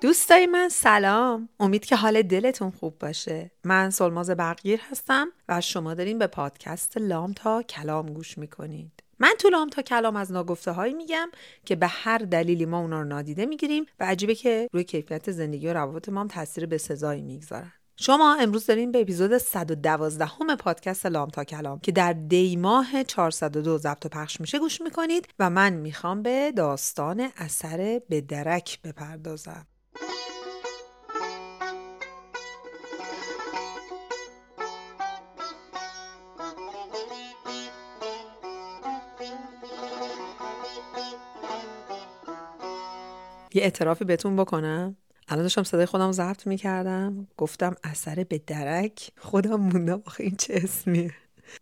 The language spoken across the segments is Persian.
دوستای من سلام. امید که حال دلتون خوب باشه. من سلماز بقیر هستم و شما دارین به پادکست لام تا کلام گوش می‌کنید. من تو لام تا کلام از ناگفته هایی میگم که به هر دلیلی ما اونا رو نادیده می‌گیریم و عجیبه که روی کیفیت زندگی و روابط ما هم تاثیر به سزایی می‌گذارن. شما امروز دارین به اپیزود 112 همه پادکست لام تا کلام که در دی ماه 402 ضبط و پخش میشه گوش می‌کنید و من می‌خوام به داستان اثر به درک بپردازم. یه اعترافی بهتون بکنم. الان داشتم صدای خودم ضبط می‌کردم. گفتم اثر به درک. خودم موندم آخه این چه اسمیه.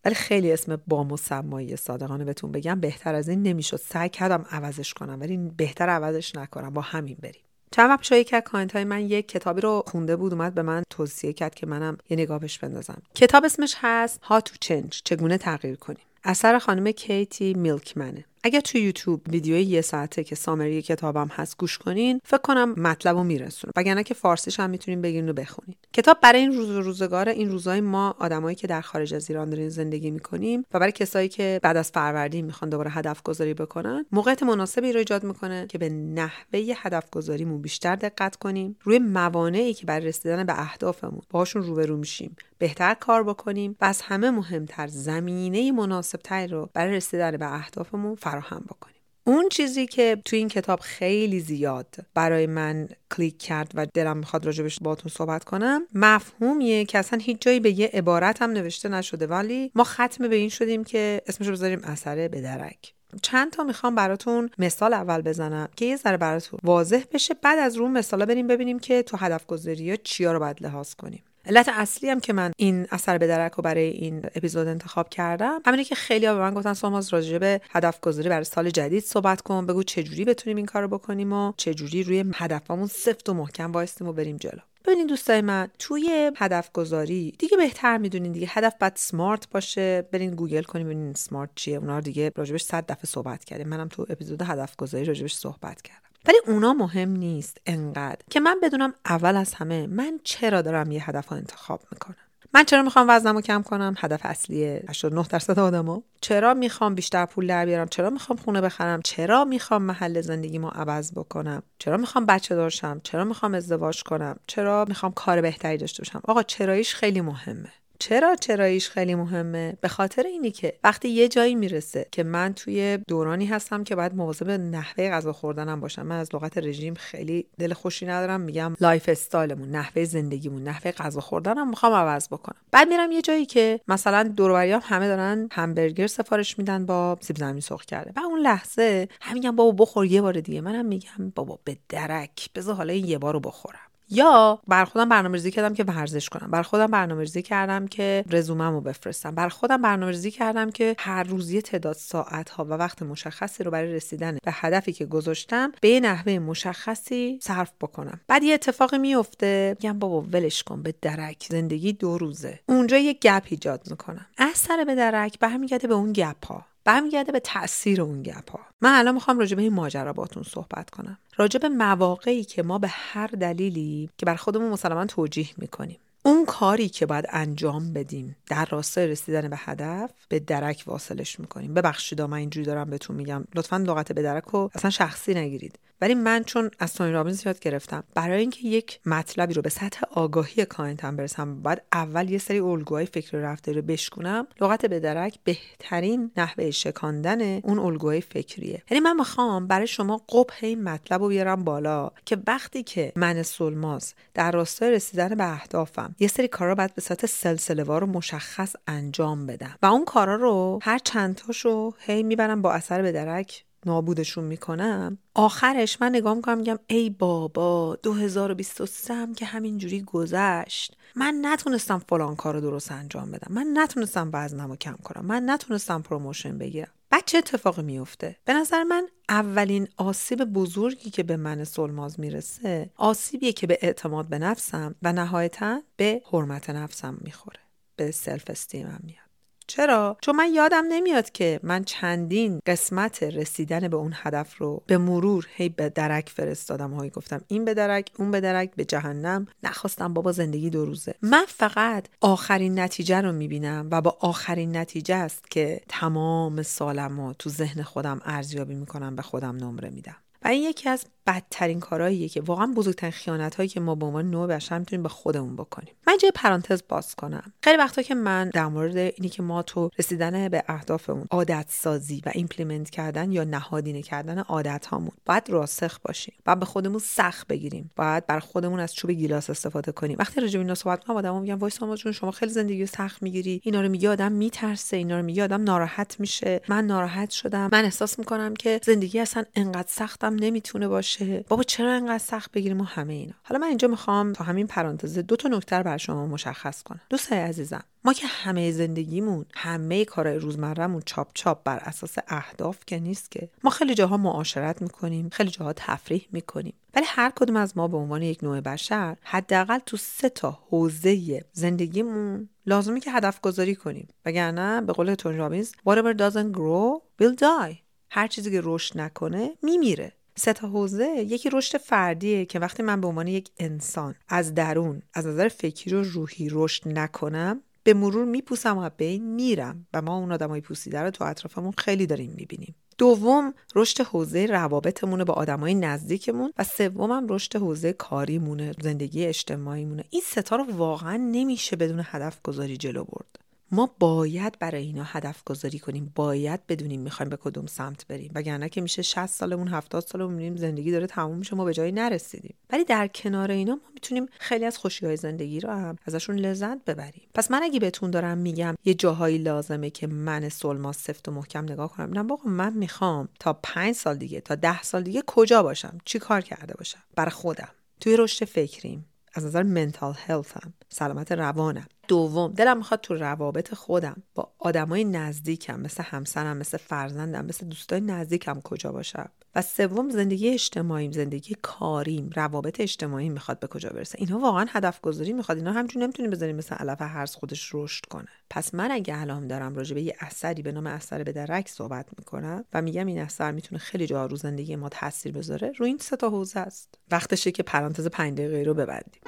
ولی خیلی اسم با مسمایی صادقانه بهتون بگم. بهتر از این نمی‌شد. سعی کردم عوضش کنم ولی بهتر عوضش نکنم. با همین بریم. چند وقت پیش یک کانت های من یک کتابی رو خونده بود اومد به من توصیه کرد که منم یه نگاه بهش بندازم. کتاب اسمش هست How to Change. چگونه تغییر کنیم. اثر خانم کیتی میلکمنه. اگر تو یوتیوب ویدیوی یه ساعته که سامری کتابم هست گوش کنین فکر کنم مطلب رو میرسونه وگرنه که فارسیش هم می‌تونین بگیرین و بخونین. کتاب برای این روز و روزگار این روزای ما آدمایی که در خارج از ایران دارین زندگی می‌کنیم و برای کسایی که بعد از فروردین می‌خوان دوباره هدف گذاری بکنن موقعیت مناسبی رو ایجاد می‌کنه که به نحوه هدف گذاریمون بیشتر دقت کنیم. روی موانعی که برای رسیدن به اهدافمون باهاشون روبرو میشیم. بهتر کار بکنیم و از همه مهمتر زمینه مناسب رو برای رسیدن به اهدافمون فراهم بکنیم. اون چیزی که تو این کتاب خیلی زیاد برای من کلیک کرد و دلم می‌خواد راجبش باتون صحبت کنم مفهومیه که اصلا هیچ جایی به یه عبارت هم نوشته نشده ولی ما ختم به این شدیم که اسمش رو بذاریم اثر به درک. چند تا می‌خوام براتون مثال اول بزنم که یه ذره براتون واضح بشه بعد از رو مثالا بریم ببینیم که تو هدف گذاری ها چیا رو باید لحاظ کنیم. علت اصلی هم که من این اثر به درک رو برای این اپیزود انتخاب کردم همینه که خیلی به من گفتن سلماز راجع به هدف گذاری برای سال جدید صحبت کن بگو چجوری بتونیم این کار رو بکنیم و چجوری روی هدفمون سفت و محکم وایستیم و بریم جلو. ببینید دوستای من توی هدف گذاری دیگه بهتر می‌دونین دیگه. هدف باید SMART باشه. برین گوگل کنیم ببینین سمارت چیه. اونا دیگه راجبش صد دفعه صحبت کردیم. منم تو اپیزود هدف گذاری راجبش صحبت کردم. ولی اونا مهم نیست انقدر. که من بدونم اول از همه من چرا دارم یه هدف رو انتخاب می‌کنم؟ من چرا می‌خوام وزنم رو کم کنم؟ هدف اصلی 89 درصد آدما چرا می‌خوام بیشتر پول در بیارم؟ چرا می‌خوام خونه بخرم؟ چرا می‌خوام محل زندگیمو عوض بکنم؟ چرا می‌خوام بچه داشتم چرا می‌خوام ازدواج کنم؟ چرا می‌خوام کار بهتری داشته باشم؟ آقا چراییش خیلی مهمه. چرا چراییش خیلی مهمه؟ به خاطر اینی که وقتی یه جایی می‌رسه که من توی دورانی هستم که باید مواظب نحوه غذا خوردنم باشم. من از لغت رژیم خیلی دل خوشی ندارم. میگم lifestyle مون نحوه زندگیمون نحوه غذا خوردنم می‌خوام عوض بکنم. بعد میرم یه جایی که مثلا دوروبریام همه دارن همبرگر سفارش میدن با سیب زمینی سرخ کرده. و اون لحظه هم میگم بابا بخور یه بار دیگه. منم میگم بابا به درک بذار حالا یه بار رو بخورم. یا بر خودم برنامه‌ریزی کردم که ورزش کنم. بر خودم برنامه‌ریزی کردم که رزوممو بفرستم. بر خودم برنامه‌ریزی کردم که هر روز یه تعداد ساعت ها و وقت مشخصی رو برای رسیدن به هدفی که گذاشتم به نحوه مشخصی صرف بکنم. بعد یه اتفاقی میفته میگم بابا ولش کن به درک. زندگی دو روزه. اونجا یه گپ ایجاد می‌کنم. اثر به درک برمیگرده به اون گپ ها برمیگرده به تاثیر اون گپ ها من الان می‌خوام راجع به این ماجرا باتون صحبت کنم. راجع به مواقعی که ما به هر دلیلی که بر خودمون مسلما توجیه می‌کنیم. اون کاری که باید انجام بدیم در راستای رسیدن به هدف به درک واصلش می‌کنیم. ببخشید من اینجوری دارم بهتون میگم. لطفا لغت به درک رو اصلا شخصی نگیرید. ولی من چون از تونی رابینز یاد گرفتم برای اینکه یک مطلبی رو به سطح آگاهی کاینتم برسم باید اول یه سری الگوهای فکری رفتاری رو بشکنم لغت به درک بهترین نحوه شکاندن اون الگوهای فکریه. یعنی من می‌خوام برای شما قبح این مطلب رو بیارم بالا که وقتی که من سلماز در راستای رسیدن به اهدافم یه سری کارا باید به سطح سلسله وار و مشخص انجام بدم. و اون کارا رو هر چند تاشو هی می‌برم با اثر به درک نابودشون می‌کنم آخرش من نگاه می‌کنم میگم ای بابا 2023 هم که همینجوری گذشت. من نتونستم فلان کار رو درست انجام بدم. من نتونستم وزنم رو کم کنم. من نتونستم promotion بگیرم. بعد چه اتفاقی میفته به نظر من اولین آسیب بزرگی که به من سلماز می‌رسه آسیبیه که به اعتماد به نفسم و نهایتا به حرمت نفسم می‌خوره. به self-esteem م میاد. چرا؟ چون من یادم نمیاد که من چندین قسمت رسیدن به اون هدف رو به مرور هی به درک فرستادم. هی گفتم این به درک اون به درک به جهنم. نخواستم بابا زندگی دو روزه. من فقط آخرین نتیجه رو می‌بینم و با آخرین نتیجه است که تمام سالم رو تو ذهن خودم ارزیابی می‌کنم به خودم نمره میدم. و این یکی از بدترین کارهاییه که واقعا بزرگترین خیانت هایی که ما به عنوان نوع بشر می‌تونیم به خودمون بکنیم. من جای پرانتز باز کنم. خیلی وقتا که من در مورد اینی که ما تو رسیدن به اهدافمون عادت سازی و implement کردن یا نهادینه کردن عادت هامون باید راسخ باشیم. و به خودمون سخت بگیریم. باید بر خودمون از چوب گیلاس استفاده کنیم. وقتی راجع به اینا صحبت کنم آدمو میگن وایس جون شما خیلی زندگی سخت می‌گیری. اینا رو میگه آدم میترسه. اینا رو میگه آدم ناراحت میشه. من ناراحت شدم. من احساس می‌کنم که زندگی اصلا انقدر سختم نمی‌تونه باشه. بابا چرا انقدر سخت بگیریم و همه اینا؟ حالا من اینجا می‌خوام تا همین پرانتز دو تا نکته بر شما مشخص کنم. دوستای عزیزم ما که همه زندگیمون همه کارهای روزمرهمون چاپ چاپ بر اساس اهداف که نیست که. ما خیلی جاها معاشرت می‌کنیم خیلی جاها تفریح می‌کنیم. ولی هر کدوم از ما به عنوان یک نوع بشر حداقل تو سه تا حوزه زندگیمون لازمه که هدف گذاری کنیم. وگرنه به قول تون رابینز whatever doesn't grow will die. هر چیزی که رشد نکنه میمیره. سه تا حوزه. یکی رشد فردیه که وقتی من به عنوان یک انسان از درون از نظر فکری و روحی رشد نکنم به مرور میپوسم و بین میرم و ما اون آدمای پوسیده رو تو اطرافمون خیلی داریم می‌بینیم. دوم رشد حوزه روابطمونه با آدمای نزدیکمون و سومم رشد حوزه کاریمونه زندگی اجتماعیمونه. این ستا رو واقعا نمیشه بدون هدف گذاری جلو برد. ما باید برای اینا هدف گذاری کنیم. باید بدونیم می‌خوایم به کدوم سمت بریم. وگرنه که میشه 60 سالمون 70 سالمون میریم زندگی داره تموم میشه ما به جایی نرسیدیم. ولی در کنار اینا ما می‌تونیم خیلی از خوشی های زندگی رو هم ازشون لذت ببریم. پس من اگه بهتون دارم میگم یه جاهایی لازمه که من سلما سفت و محکم نگاه کنم. نه واقعا من می‌خوام تا 5 سال دیگه تا 10 سال دیگه کجا باشم؟ چی کار کرده باشم؟ برای خودم. توی رشد فکریم. از نظر منتال هلتم سلامت روانم. دوم دلم می‌خواد تو روابط خودم با آدمای نزدیکم مثل همسرم مثل فرزندم مثل دوستای نزدیکم کجا باشم. و سوم زندگی اجتماعیم زندگی کاریم روابط اجتماعی می‌خواد به کجا برسه. اینها واقعا هدف گذاری می‌خواد. اینا همچون نمی‌تونیم بذاریم مثل علف هرز خودش رشد کنه. پس من اگه الان دارم راجع به یه اثری به نام اثر به درک صحبت می‌کنم و میگم این اثر می‌تونه خیلی جا رو زندگی ما تاثیر بذاره رو این سه تا حوزه است. وقتشه که پرانتز 5 دقیقه رو ببندیم.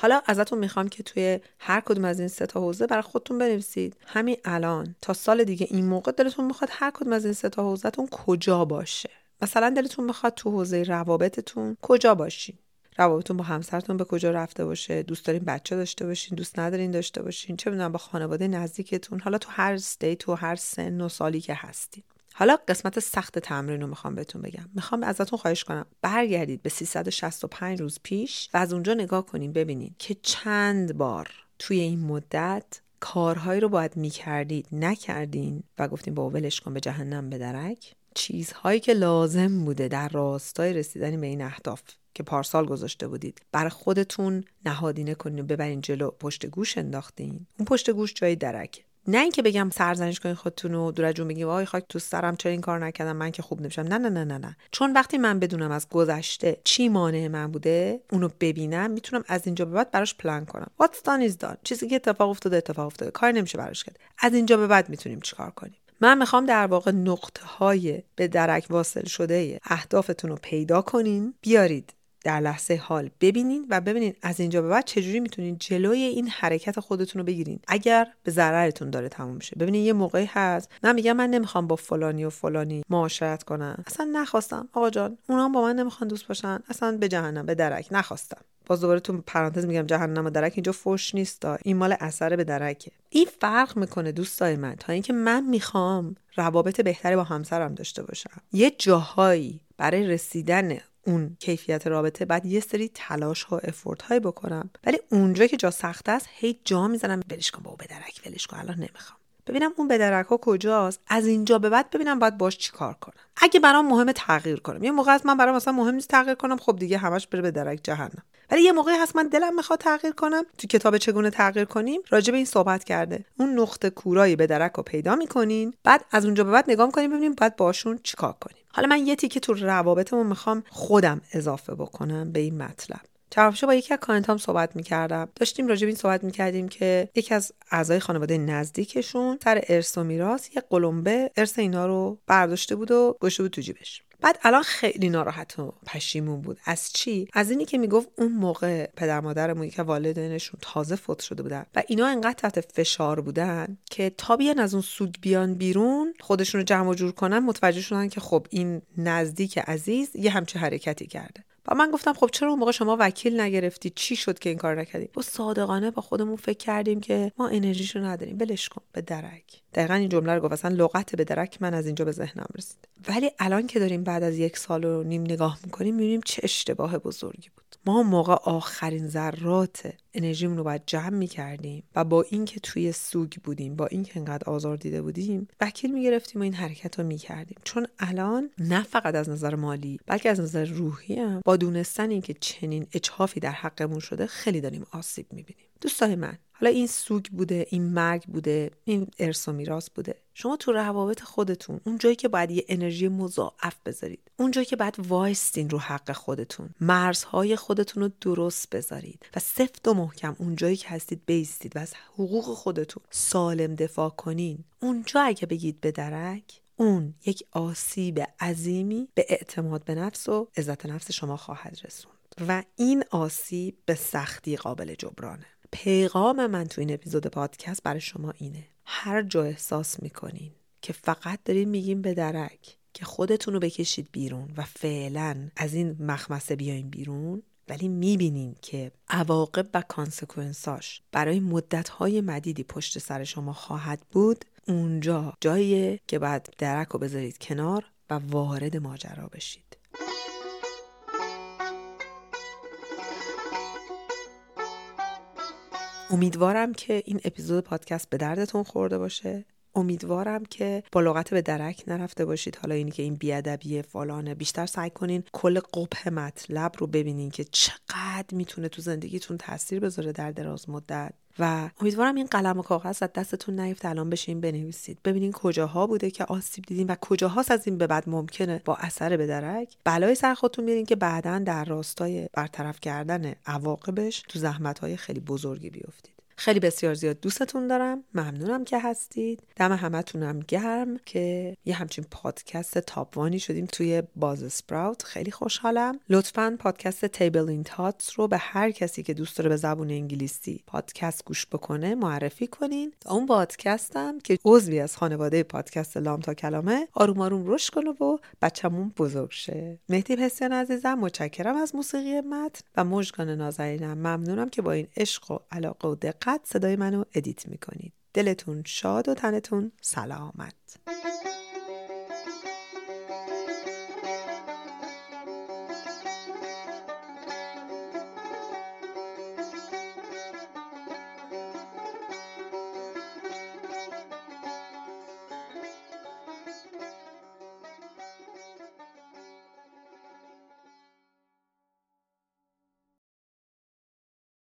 حالا ازتون می‌خوام که توی هر کدوم از این سه تا حوزه برای خودتون بنویسید. همین الان تا سال دیگه این موقع دلتون می‌خواد هر کدوم از این سه تا حوزهتون کجا باشه. مثلا دلتون می‌خواد تو حوزه روابطتون کجا باشین؟ روابطتون با همسرتون به کجا رفته باشه؟ دوست دارین بچه داشته باشین؟ دوست ندارین داشته باشین؟ چه می‌دونم با خانواده نزدیکتون؟ حالا تو هر استیت و هر سن و سالی که هستین. حالا قسمت سخت تمرین رو می‌خوام بهتون بگم. می‌خوام ازتون خواهش کنم برگردید به 365 روز پیش و از اونجا نگاه کنیم ببینید که چند بار توی این مدت کارهایی رو باید می‌کردید نکردین و گفتیم با ولش کن به جهنم به درک. چیزهایی که لازم بوده در راستای رسیدن به این اهداف که پارسال گذاشته بودید بر خودتون نهادینه کنین و ببرین جلو پشت گوش انداختین. اون پشت گوش جای درک نه اینکه بگم سرزنش کنین خودتون و دور جون بگیم وای خاک تو سرم چرا این کار نکردم من که خوب نمیشم نه نه نه نه نه. چون وقتی من بدونم از گذشته چی مانع من بوده اونو ببینم می‌تونم از اینجا به بعد براش پلان کنم. What's done is done. چیزی که اتفاق افتاده اتفاق افتاده. کار نمیشه براش کرد. از اینجا به بعد می‌تونیم چیکار کنیم؟ من می‌خوام در واقع نقطه های به درک واصل شده اهدافتون رو پیدا کنین. بیارید. در لحظه حال ببینین و ببینین از اینجا به بعد چجوری می‌تونین جلوی این حرکت خودتون رو بگیرین. اگر به ضررتون داره تموم میشه ببینین یه موقعی هست. من میگم من نمی‌خوام با فلانی و فلانی معاشرت کنم. اصلا نخواستم. آقا جان اونا با من نمی‌خوان دوست باشن. اصلا به جهنم به درک نخواستم. باز دوباره تو پرانتز میگم جهنم و درک. اینجا فوش نیست این مال اثر به درکه. این فرق می‌کنه دوستای من. تا اینکه من می‌خوام روابط بهتری با همسرم داشته باشم. یه جاهایی برای رسیدن اون کیفیت رابطه بعد یه سری تلاش ها افورت های بکنم. ولی اونجا که جا سخت است هی جا می‌زنم بلش کن بابا بدرک ولش کن الان نمی‌خوام. ببینم اون بدرک ها کجاست. از اینجا به بعد ببینم باید باش چیکار کنم. اگه برام مهمه تغییر کنم. یه موقع هست من برام مثلا مهم نیست تغییر کنم خب دیگه همش بره به درک جهنم. ولی یه موقعی هست من دلم می‌خواد تغییر کنم. تو کتاب چگونه تغییر کنیم راجع به این صحبت کرده. اون نقطه کورایی به درک رو پیدا می‌کنین بعد از اونجا به بعد نگاه می‌کنیم ببینیم باید باشون چیکار کنیم. حالا من یه تیکه تو روابطمون می‌خوام خودم اضافه بکنم به این مطلب. چند با یکی از کانتام صحبت می‌کردم. داشتیم راجع به این صحبت می‌کردیم که یکی از اعضای خانواده نزدیکشون سر ارث و میراث یه قلمبه ارث اینا رو برداشته بود و گوشه بود تو جیبش. بعد الان خیلی ناراحت و پشیمون بود. از چی؟ از اینی که می‌گفت اون موقع پدر مادرمون که والدینشون تازه فوت شده بودن و اینا انقدر تحت فشار بودن که تا بیان از اون سوگ بیان بیرون خودشون رو جمع و جور کنن متوجه شدن که خب این نزدیک عزیز یه همچه حرکتی کرده. و من گفتم خب چرا اون موقع شما وکیل نگرفتی؟ چی شد که این کار نکردی؟ و صادقانه با خودمون فکر کردیم که ما انرژیشو نداریم. ولش کن. به درک. دقیقا این جمله رو گفت. اصلا لغت به درک من از اینجا به ذهنم رسید. ولی الان که داریم بعد از یک سال و نیم نگاه می‌کنیم می‌بینیم چه اشتباه بزرگی بود. ما موقع آخرین ذرات انرژیمون رو باید جمع می‌کردیم و با اینکه توی سوگ بودیم با اینکه انقدر آزار دیده بودیم وکیل می‌گرفتیم و این حرکت رو می‌کردیم. چون الان نه فقط از نظر مالی بلکه از نظر روحی هم با دونستن اینکه چنین اچهافی در حقمون شده خیلی داریم آسیب می‌بینیم. دوستای من حالا این سوگ بوده این مرگ بوده این ارث و میراث بوده. شما تو روابط خودتون اون جایی که باید یه انرژی مضاعف بذارید اون جایی که باید وایستین رو حق خودتون مرزهای خودتون رو درست بذارید و سفت و محکم اون جایی که هستید بیستید و از حقوق خودتون سالم دفاع کنین. اونجا اگه بگید به درک اون یک آسیب عظیمی به اعتماد به نفس و عزت نفس شما خواهد رسوند. و این آسیب به سختی قابل جبرانه. پیغام من تو این اپیزود پادکست برای شما اینه. هر جا احساس می‌کنین که فقط دارین میگین به درک که خودتون رو بکشید بیرون و فعلا از این مخمسه بیاین بیرون ولی می‌بینین که عواقب و کانسکونساش برای مدتهای مدیدی پشت سر شما خواهد بود اونجا جاییه که بعد درک رو بذارید کنار و وارد ماجرا بشید. امیدوارم که این اپیزود پادکست به دردتون خورده باشه. امیدوارم که با لغت به درک نرفته باشید. حالا اینی که این بیادبی فلانه بیشتر سعی کنین کل قبه مطلب رو ببینین که چقدر می‌تونه تو زندگیتون تاثیر بذاره در دراز مدت. و امیدوارم این قلم و کاغذ از دستتون نیفته. الان بشین بنویسید. ببینین کجاها بوده که آسیب دیدین و کجاهاست از این به بعد ممکنه با اثر به درک. بلای سر خودتون بیارین که بعدا در راستای برطرف کردن عواقبش تو زحمت خیلی بزرگی بیفتید. خیلی بسیار زیاد دوستتون دارم. ممنونم که هستید. دم همتونم گرم که یه همچین پادکست تاپوانی شدیم توی باز سپراوت خیلی خوشحالم. لطفا پادکست Table in Thoughts رو به هر کسی که دوست داره به زبون انگلیسی پادکست گوش بکنه معرفی کنین. تا اون پادکستم که عضوی از خانواده پادکست لام تا کلامه آروم آروم رشد کنه و بچمون بزرگ شه. مهدی پسیان عزیزم متشکرم از موسیقی متن و مژگان نازنینم. ممنونم که با این عشق و علاقه و دقت صدای منو edit می‌کنید. دلتون شاد و تنتون سلامت.